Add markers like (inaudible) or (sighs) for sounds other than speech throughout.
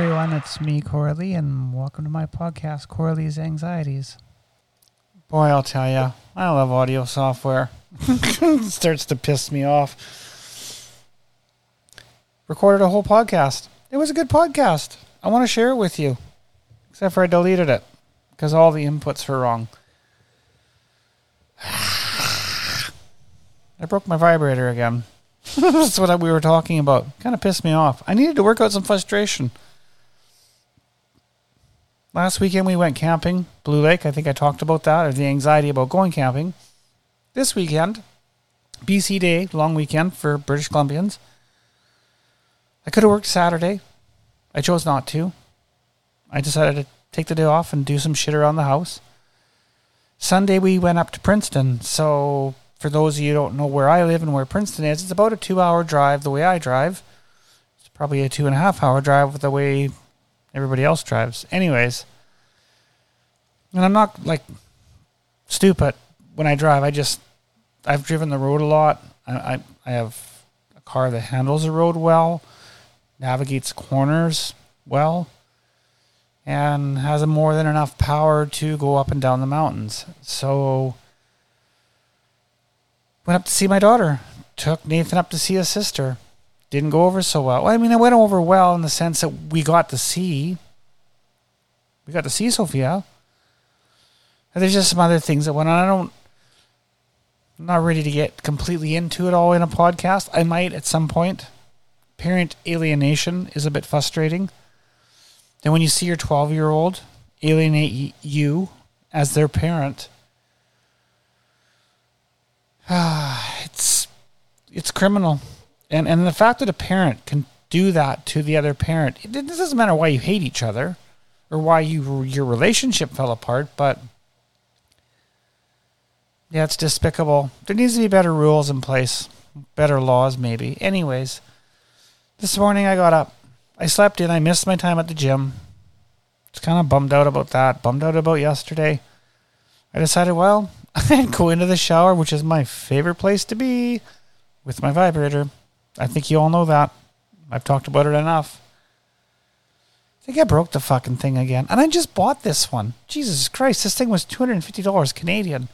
Everyone, it's me, Corley, and welcome to my podcast, Corley's Anxieties. Boy, I'll tell you, I love audio software. (laughs) it starts to piss me off. Recorded a whole podcast. It was a good podcast. I want to share it with you, except for I deleted it because all the inputs were wrong. (sighs) I broke my vibrator again. (laughs) That's what we were talking about. Kind of pissed me off. I needed to work out some frustration. Last weekend we went camping, Blue Lake. I think I talked about that, or the anxiety about going camping. This weekend, BC Day, long weekend for British Columbians. I could have worked Saturday. I chose not to. I decided to take the day off and do some shit around the house. Sunday we went up to Princeton. So for those of you who don't know where I live and where Princeton is, it's about a two hour drive the way I drive. It's probably a two and a half hour drive the way everybody else drives. Anyways, and I'm not like stupid when I drive. I just I've driven the road a lot. I I, I have a car that handles the road well, navigates corners well, and has more than enough power to go up and down the mountains. So went up to see my daughter. Took Nathan up to see his sister. Didn't go over so well. well. I mean, it went over well in the sense that we got to see. We got to see Sophia. And there's just some other things that went on. I don't. I'm not ready to get completely into it all in a podcast. I might at some point. Parent alienation is a bit frustrating. Then when you see your 12 year old alienate you as their parent, (sighs) it's it's criminal. And and the fact that a parent can do that to the other parent, it, it doesn't matter why you hate each other or why you your relationship fell apart, but yeah, it's despicable. There needs to be better rules in place, better laws maybe. Anyways, this morning I got up. I slept in. I missed my time at the gym. It's kind of bummed out about that. Bummed out about yesterday. I decided, well, (laughs) I'd go into the shower, which is my favorite place to be, with my vibrator. I think you all know that. I've talked about it enough. I think I broke the fucking thing again. And I just bought this one. Jesus Christ, this thing was $250 Canadian.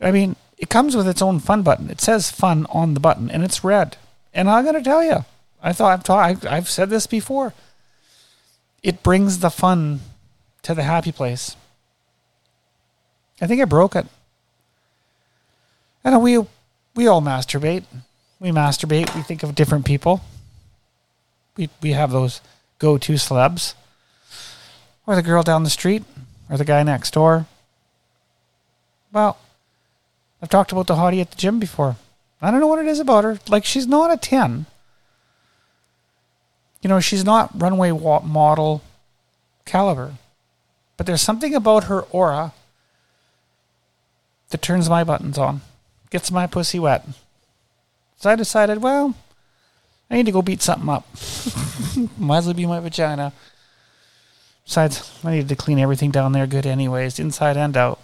I mean, it comes with its own fun button. It says fun on the button and it's red. And I'm going to tell you, I thought I've, I've said this before. It brings the fun to the happy place. I think I broke it. And we we all masturbate. We masturbate. We think of different people. We we have those go-to celebs, or the girl down the street, or the guy next door. Well, I've talked about the hottie at the gym before. I don't know what it is about her. Like she's not a ten. You know, she's not runway model caliber, but there's something about her aura that turns my buttons on, gets my pussy wet. So I decided, well, I need to go beat something up. (laughs) Might as well be my vagina. Besides, I needed to clean everything down there good anyways, inside and out.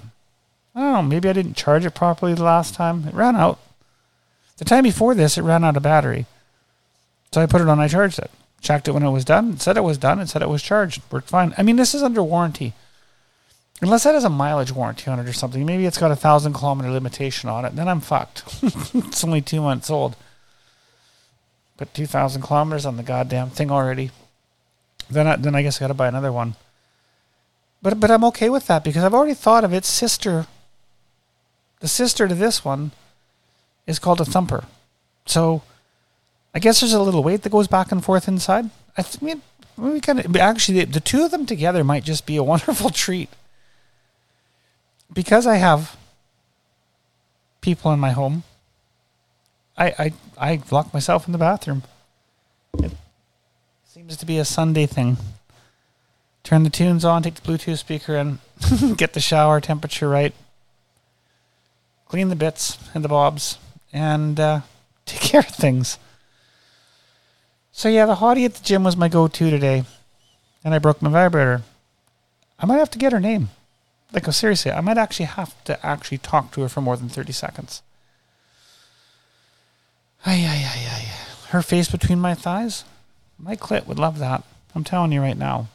Know, maybe I didn't charge it properly the last time. It ran out. The time before this, it ran out of battery. So I put it on, I charged it. Checked it when it was done. It said it was done. It said it was charged. Worked fine. I mean, this is under warranty. Unless that has a mileage warranty on it or something. Maybe it's got a thousand kilometer limitation on it. Then I'm fucked. (laughs) it's only two months old. But 2,000 kilometers on the goddamn thing already. Then I, then I guess I got to buy another one. But but I'm okay with that because I've already thought of its sister. The sister to this one is called a thumper. So I guess there's a little weight that goes back and forth inside. I mean, we kind of actually the, the two of them together might just be a (laughs) wonderful treat because I have people in my home, I, I, I lock myself in the bathroom. It seems to be a Sunday thing. Turn the tunes on, take the Bluetooth speaker in, (laughs) get the shower temperature right, clean the bits and the bobs, and uh, (laughs) take care of things. So yeah, the hottie at the gym was my go-to today, and I broke my vibrator. I might have to get her name. Like, oh, seriously, I might actually have to actually talk to her for more than 30 seconds. Ay, ay, ay, ay. Her face between my thighs? My clit would love that. I'm telling you right now.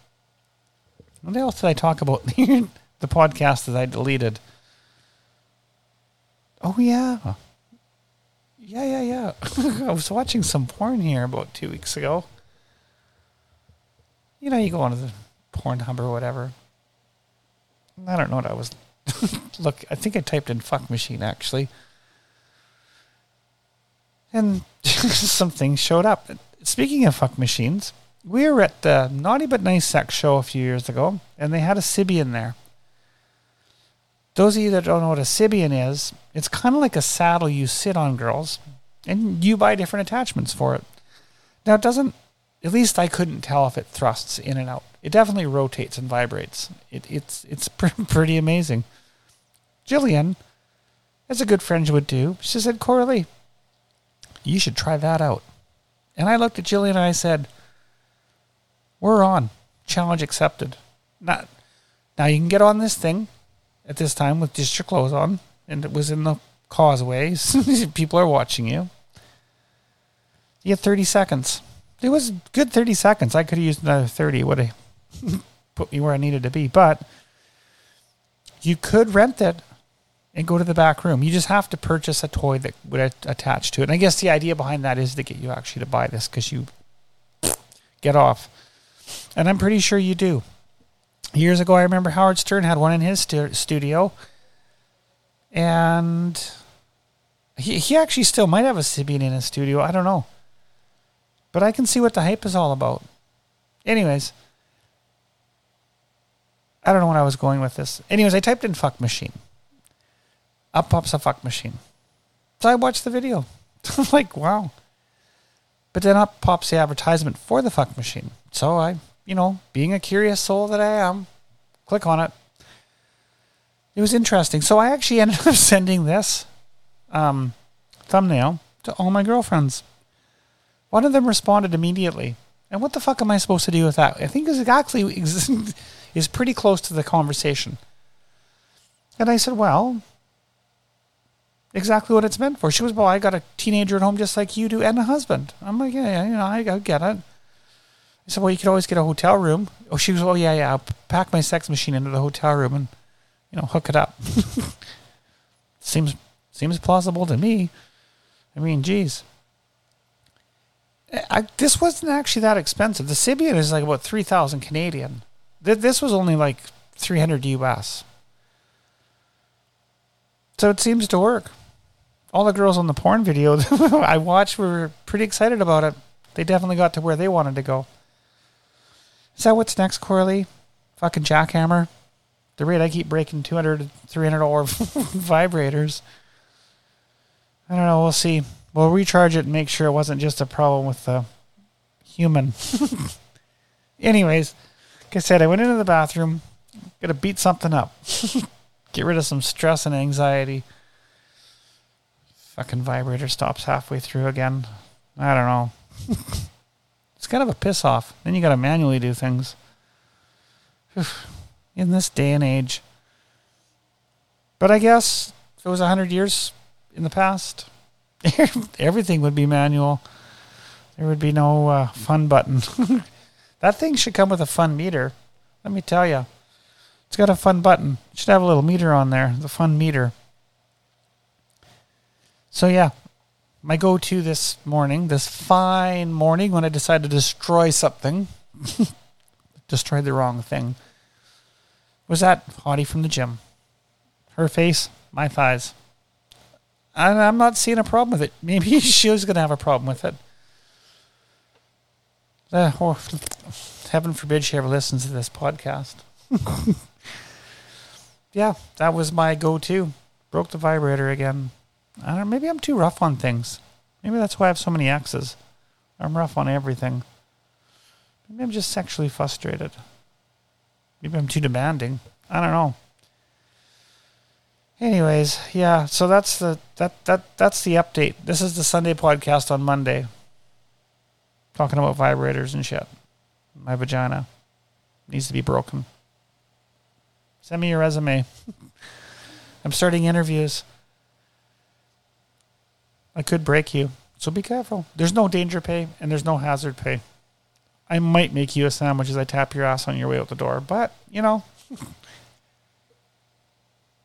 What else did I talk about? (laughs) the podcast that I deleted. Oh yeah. Yeah, yeah, yeah. (laughs) I was watching some porn here about two weeks ago. You know, you go onto the Pornhub or whatever. I don't know what I was. (laughs) Look, I think I typed in "fuck machine" actually, and (laughs) some things showed up. Speaking of fuck machines, we were at the Naughty But Nice Sex show a few years ago, and they had a Sybian there. Those of you that don't know what a Sybian is, it's kind of like a saddle you sit on, girls, and you buy different attachments for it. Now, it doesn't, at least I couldn't tell if it thrusts in and out. It definitely rotates and vibrates. It, it's it's (laughs) pretty amazing. Jillian, as a good friend would do, she said, Corley, you should try that out. And I looked at Jillian and I said, We're on. Challenge accepted. Not, now you can get on this thing at this time with just your clothes on, and it was in the causeways. (laughs) People are watching you. You have 30 seconds. It was good 30 seconds. I could have used another 30. Would have put me where I needed to be. But you could rent it and go to the back room. You just have to purchase a toy that would attach to it. And I guess the idea behind that is to get you actually to buy this because you get off. And I'm pretty sure you do. Years ago, I remember Howard Stern had one in his stu- studio. And he, he actually still might have a Sybian in his studio. I don't know. But I can see what the hype is all about. Anyways, I don't know what I was going with this. Anyways, I typed in fuck machine. Up pops a fuck machine. So I watched the video. (laughs) I'm like, wow. But then up pops the advertisement for the fuck machine. So I, you know, being a curious soul that I am, click on it. It was interesting. So I actually (laughs) ended up sending this um, thumbnail to all my girlfriends. One of them responded immediately. And what the fuck am I supposed to do with that? I think it's actually (laughs) is pretty close to the conversation. And I said, well, exactly what it's meant for. She was, well, I got a teenager at home just like you do and a husband. I'm like, yeah, yeah you know, I, I get it. I said, well, you could always get a hotel room. Oh, she was, oh, yeah, yeah, I'll pack my sex machine into the hotel room and, you know, hook it up. (laughs) seems seems plausible to me. I mean, geez. I, this wasn't actually that expensive. The Sybian is like about 3000 Canadian. This was only like 300 US. So it seems to work all the girls on the porn video (laughs) I watched were pretty excited about it. They definitely got to where they wanted to go. Is that what's next, Corley? Fucking jackhammer. The rate I keep breaking 200 300 dollar (laughs) vibrators. I don't know. We'll see. We'll recharge it and make sure it wasn't just a problem with the human. (laughs) Anyways, I said, I went into the bathroom, gotta beat something up, (laughs) get rid of some stress and anxiety. Fucking vibrator stops halfway through again. I don't know. (laughs) it's kind of a piss off. Then you got to manually do things. (sighs) In this day and age. But I guess if it was 100 years in the past, (laughs) everything would be manual. There would be no uh, fun button. That thing should come with a fun meter. Let me tell you. It's got a fun button. It should have a little meter on there, the fun meter. So yeah, my go-to this morning, this fine morning when I decided to destroy something, (laughs) destroy the wrong thing, was that hottie from the gym. Her face, my thighs. And I'm not seeing a problem with it. Maybe (laughs) she was going to have a problem with it. Uh, or heaven forbid she ever listens to this podcast. (laughs) yeah, that was my go-to. Broke the vibrator again. I don't know, maybe I'm too rough on things. Maybe that's why I have so many exes. I'm rough on everything. Maybe I'm just sexually frustrated. Maybe I'm too demanding. I don't know. Anyways, yeah, so that's the that that that's the update. This is the Sunday podcast on Monday. Talking about vibrators and shit. My vagina needs to be broken. Send me your resume. (laughs) I'm starting interviews. I could break you. So be careful. There's no danger pay and there's no hazard pay. I might make you a sandwich as I tap your ass on your way out the door. But, you know, (laughs)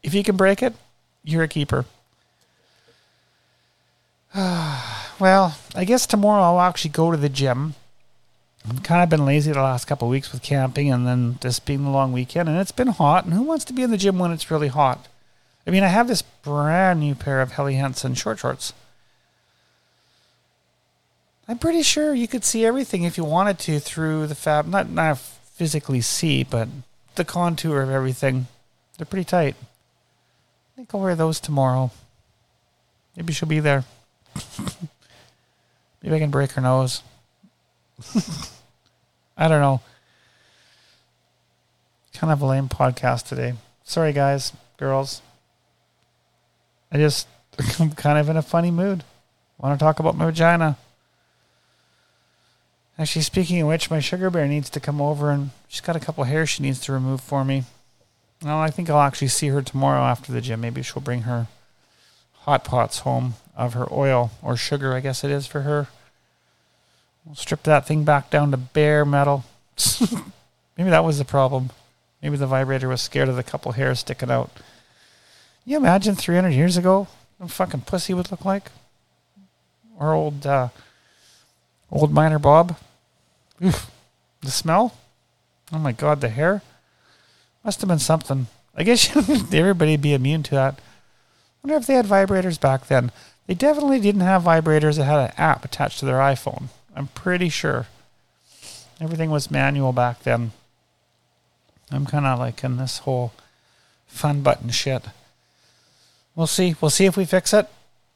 if you can break it, you're a keeper. (sighs) (sighs) well, I guess tomorrow I'll actually go to the gym. I've kind of been lazy the last couple of weeks with camping and then this being the long weekend, and it's been hot. And who wants to be in the gym when it's really hot? I mean, I have this brand new pair of Helly Hansen short shorts. I'm pretty sure you could see everything if you wanted to through the fab. Not not physically see, but the contour of everything. They're pretty tight. I think I'll wear those tomorrow. Maybe she'll be there. (laughs) Maybe I can break her nose. (laughs) I don't know. Kind of a lame podcast today. Sorry, guys, girls. I just, (laughs) I'm kind of in a funny mood. Want to talk about my vagina. Actually, speaking of which, my sugar bear needs to come over and she's got a couple hairs she needs to remove for me. Well, I think I'll actually see her tomorrow after the gym. Maybe she'll bring her hot pots home of her oil or sugar, I guess it is for her. We'll strip that thing back down to bare metal. (laughs) Maybe that was the problem. Maybe the vibrator was scared of the couple hairs sticking out. Can you imagine 300 years ago what fucking pussy would look like? Or old, uh, old miner Bob? Oof. The smell? Oh my god, the hair? Must have been something. I guess (laughs) everybody'd be immune to that. wonder if they had vibrators back then. They definitely didn't have vibrators that had an app attached to their iPhone. I'm pretty sure. Everything was manual back then. I'm kind of like in this whole fun button shit. We'll see. We'll see if we fix it,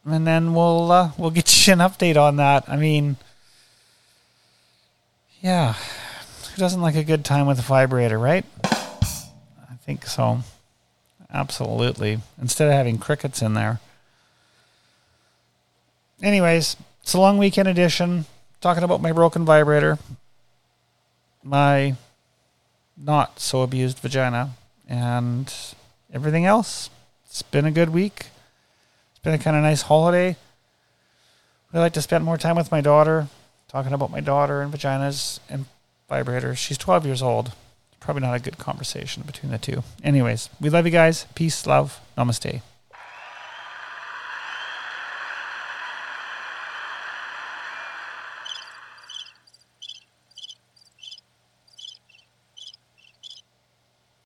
and then we'll uh, we'll get (laughs) you an update on that. I mean, yeah, who doesn't like a good time with a vibrator, right? I think so. Absolutely. Instead of having crickets in there. Anyways, it's a long weekend edition talking about my broken vibrator, my not so abused vagina, and everything else. It's been a good week. It's been a kind of nice holiday. I like to spend more time with my daughter, talking about my daughter and vaginas and vibrators. She's 12 years old. Probably not a good conversation between the two. Anyways, we love you guys. Peace, love, namaste.